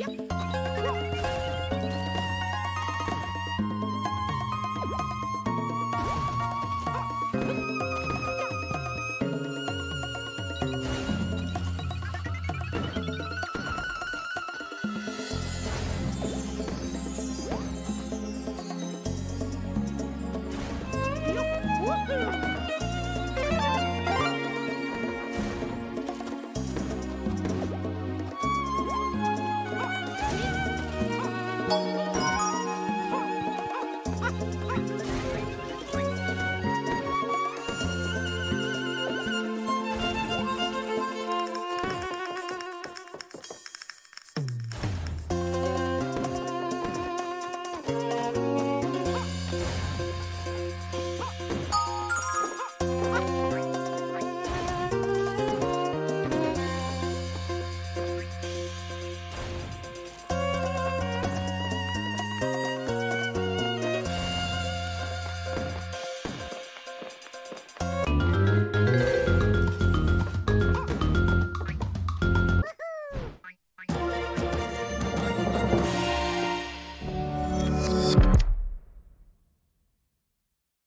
Yep.